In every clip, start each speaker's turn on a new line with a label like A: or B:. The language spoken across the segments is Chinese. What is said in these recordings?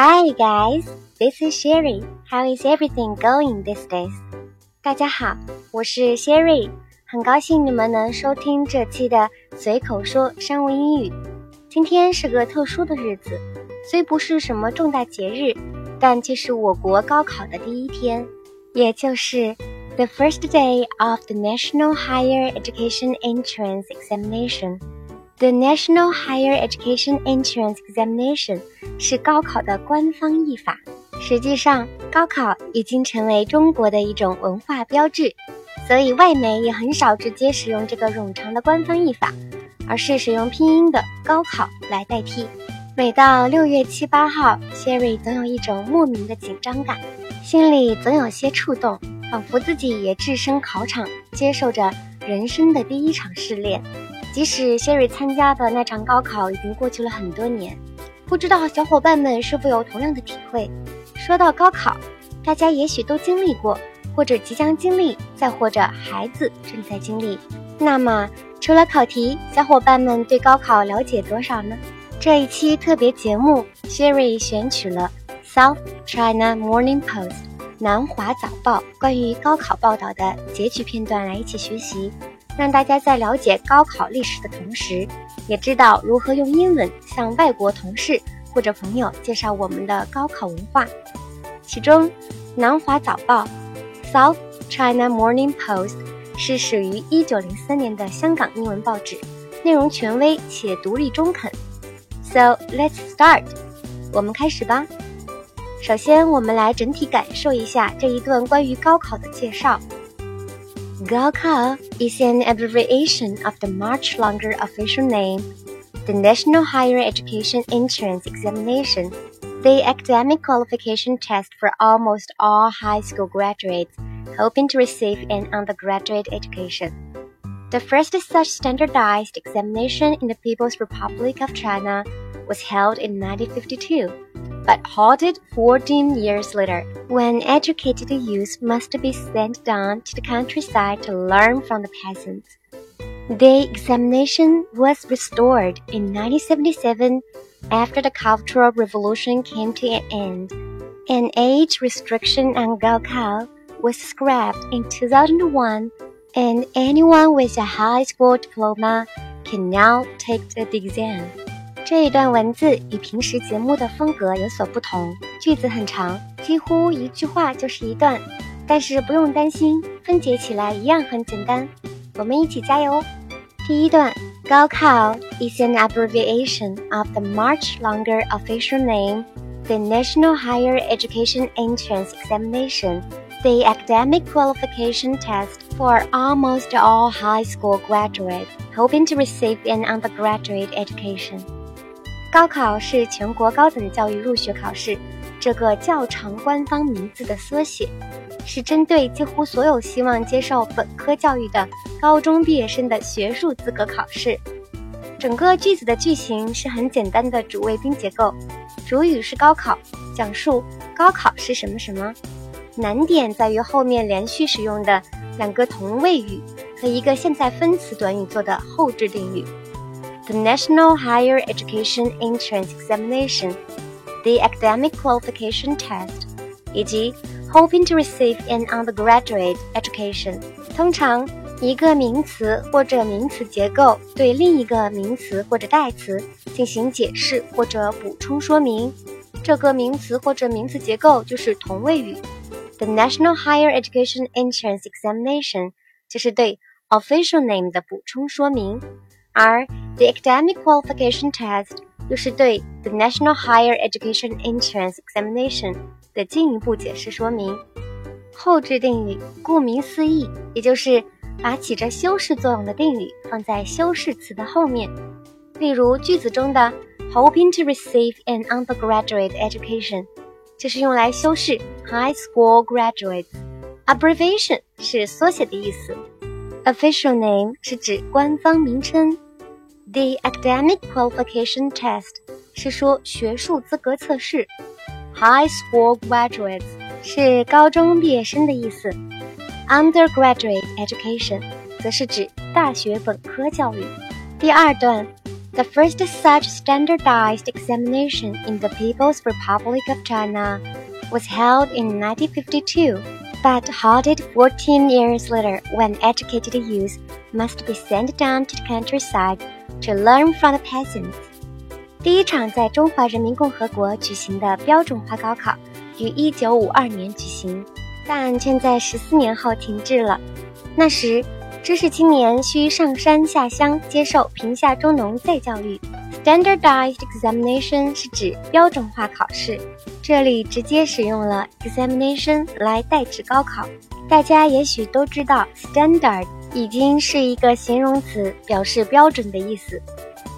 A: Hi guys, this is Sherry. How is everything going these days? 大家好，我是 Sherry，很高兴你们能收听这期的随口说商务英语。今天是个特殊的日子，虽不是什么重大节日，但却是我国高考的第一天，也就是 the first day of the National Higher Education Entrance Examination。The National Higher Education Entrance Examination 是高考的官方译法。实际上，高考已经成为中国的一种文化标志，所以外媒也很少直接使用这个冗长的官方译法，而是使用拼音的“高考”来代替。每到六月七八号，Sherry 总有一种莫名的紧张感，心里总有些触动，仿佛自己也置身考场，接受着人生的第一场试炼。即使 Sherry 参加的那场高考已经过去了很多年，不知道小伙伴们是否有同样的体会？说到高考，大家也许都经历过，或者即将经历，再或者孩子正在经历。那么，除了考题，小伙伴们对高考了解多少呢？这一期特别节目，Sherry 选取了《South China Morning Post》南华早报关于高考报道的截取片段来一起学习。让大家在了解高考历史的同时，也知道如何用英文向外国同事或者朋友介绍我们的高考文化。其中，《南华早报》（South China Morning Post） 是始于1903年的香港英文报纸，内容权威且独立中肯。So let's start，我们开始吧。首先，我们来整体感受一下这一段关于高考的介绍。Gaokao is an abbreviation of the much longer official name, the National Higher Education Entrance Examination, the academic qualification test for almost all high school graduates hoping to receive an undergraduate education. The first such standardized examination in the People's Republic of China was held in 1952 but halted 14 years later, when educated youth must be sent down to the countryside to learn from the peasants. The examination was restored in 1977 after the Cultural Revolution came to an end. An age restriction on Gaokao was scrapped in 2001, and anyone with a high school diploma can now take the exam. 这一段文字与平时节目的风格有所不同，句子很长，几乎一句话就是一段，但是不用担心，分解起来一样很简单。我们一起加油！第一段，高考 is an abbreviation of the much longer official name, the National Higher Education Entrance Examination, the academic qualification test for almost all high school graduates hoping to receive an undergraduate education. 高考是全国高等教育入学考试这个较长官方名字的缩写，是针对几乎所有希望接受本科教育的高中毕业生的学术资格考试。整个句子的句型是很简单的主谓宾结构，主语是高考，讲述高考是什么什么。难点在于后面连续使用的两个同位语和一个现在分词短语做的后置定语。the National Higher Education Entrance Examination, the Academic Qualification Test, 以及 Hoping to receive an undergraduate education。通常，一个名词或者名词结构对另一个名词或者代词进行解释或者补充说明。这个名词或者名词结构就是同位语。The National Higher Education Entrance Examination 就是对 official name 的补充说明。 而 the academic qualification test 又是对 the National Higher Education Entrance Examination 的进一步解释说明。后置定语顾名思义，也就是把起着修饰作用的定语放在修饰词的后面。例如句子中的 hoping to receive an undergraduate education 就是用来修饰 high school graduate。abbreviation 是缩写的意思。official name 是指官方名称。The academic qualification test 是说学术资格测试，High school graduates 是高中毕业生的意思，Undergraduate education 则是指大学本科教育。第二段 The first such standardized examination in the People's Republic of China was held in 1952, But halted 14 years later when educated youth must be sent down to the countryside to learn from the peasants. 第一场在中华人民共和国举行的标准化高考于1952年举行，但却在十四年后停滞了。那时，知识青年需上山下乡接受贫下中农再教育。Standardized examination 是指标准化考试，这里直接使用了 examination 来代指高考。大家也许都知道，standard 已经是一个形容词，表示标准的意思。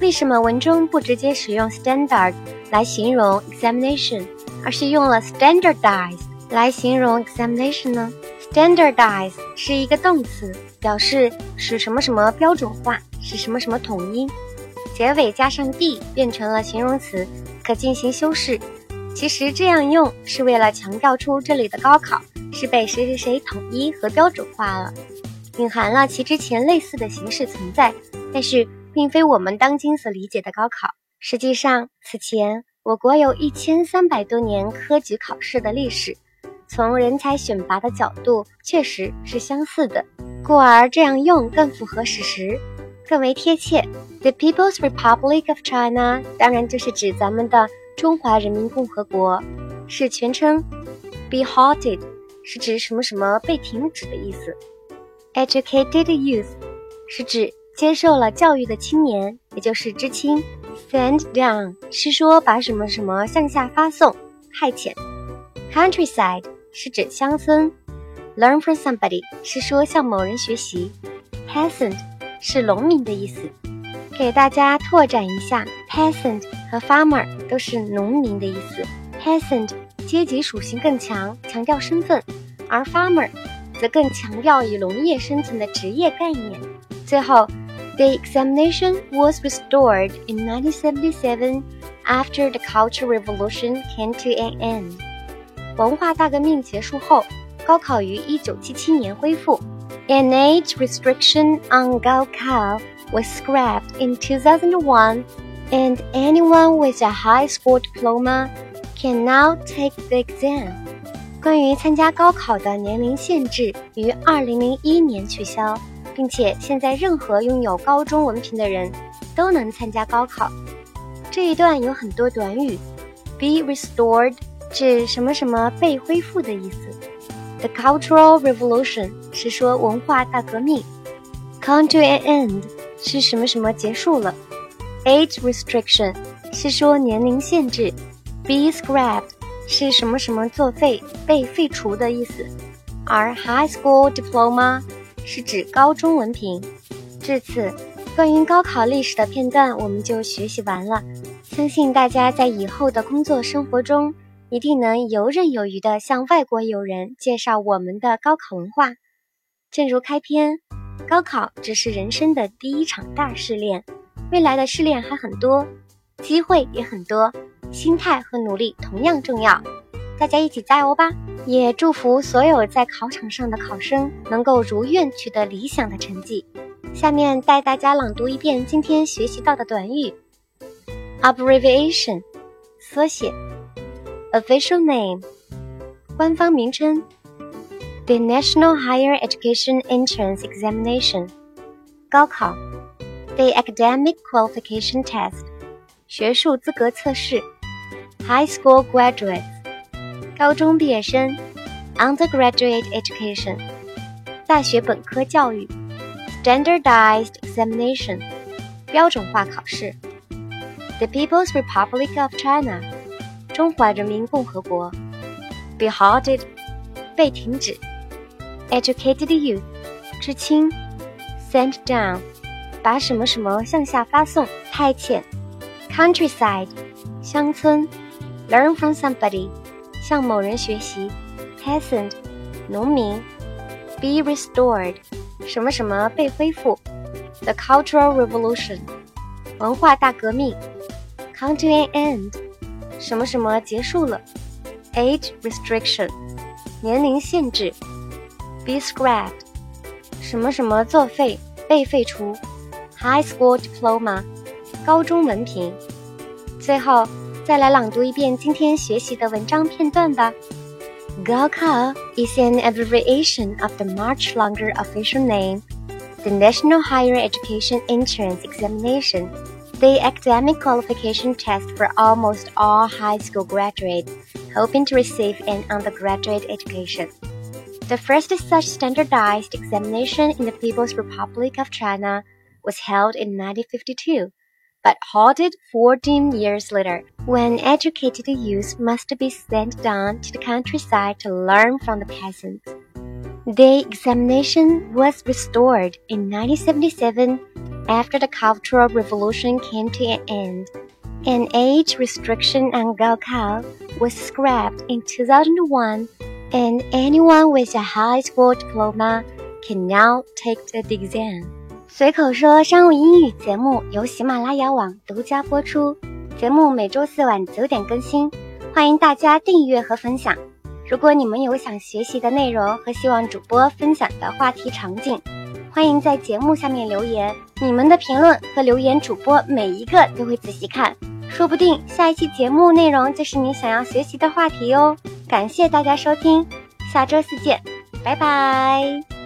A: 为什么文中不直接使用 standard 来形容 examination，而是用了 standardize 来形容 examination 呢？Standardize 是一个动词，表示使什么什么标准化，使什么什么统一。结尾加上 d 变成了形容词，可进行修饰。其实这样用是为了强调出这里的高考是被谁谁谁统一和标准化了，隐含了其之前类似的形式存在，但是并非我们当今所理解的高考。实际上，此前我国有一千三百多年科举考试的历史，从人才选拔的角度确实是相似的，故而这样用更符合史实。更为贴切，The People's Republic of China 当然就是指咱们的中华人民共和国，是全称。Be halted 是指什么什么被停止的意思。Educated youth 是指接受了教育的青年，也就是知青。Send down 是说把什么什么向下发送、派遣。Countryside 是指乡村。Learn from somebody 是说向某人学习。Peasant 是农民的意思，给大家拓展一下 ，peasant 和 farmer 都是农民的意思。peasant 阶级属性更强，强调身份，而 farmer 则更强调以农业生存的职业概念。最后，the examination was restored in 1977 after the Cultural Revolution came to an end。文化大革命结束后，高考于1977年恢复。An age restriction on Gaokao was scrapped in 2001, and anyone with a high school diploma can now take the exam. 关于参加高考的年龄限制于2001年取消，并且现在任何拥有高中文凭的人都能参加高考。这一段有很多短语，be restored 指什么什么被恢复的意思。The Cultural Revolution 是说文化大革命，come to an end 是什么什么结束了，age restriction 是说年龄限制，be scrapped 是什么什么作废被废除的意思，而 high school diploma 是指高中文凭。至此，关于高考历史的片段我们就学习完了，相信大家在以后的工作生活中。一定能游刃有余地向外国友人介绍我们的高考文化。正如开篇，高考只是人生的第一场大试炼，未来的试炼还很多，机会也很多，心态和努力同样重要。大家一起加油吧！也祝福所有在考场上的考生能够如愿取得理想的成绩。下面带大家朗读一遍今天学习到的短语：abbreviation，缩写。Official name，官方名称，The National Higher Education Entrance Examination，高考 ，The Academic Qualification Test，学术资格测试，High School Graduates，高中毕业生，Undergraduate Education，大学本科教育，Standardized Examination，标准化考试，The People's Republic of China。中华人民共和国，be halted，被停止；educated youth，知青；sent down， 把什么什么向下发送、派遣；countryside，乡村；learn from somebody，向某人学习；peasant，农民；be restored，什么什么被恢复；the cultural revolution，文化大革命；come to an end。什么什么结束了？Age restriction，年龄限制。Be scrapped，什么什么作废被废除。High school diploma， 高中文凭。最后，再来朗读一遍今天学习的文章片段吧。Gaokao is an abbreviation of the much longer official name, the National Higher Education Entrance Examination, the academic qualification test for almost all high school graduates hoping to receive an undergraduate education. The first such standardized examination in the People's Republic of China was held in 1952, but halted 14 years later when educated youth must be sent down to the countryside to learn from the peasants. The examination was restored in 1977 after the Cultural Revolution came to an end. An age restriction on Gaokao was scrapped in 2001, and anyone with a high school diploma can now take the exam. 随口说商务英语节目由喜马拉雅网独家播出，节目每周四晚九点更新，欢迎大家订阅和分享。如果你们有想学习的内容和希望主播分享的话题场景，欢迎在节目下面留言。你们的评论和留言，主播每一个都会仔细看，说不定下一期节目内容就是你想要学习的话题哦。感谢大家收听，下周四见，拜拜。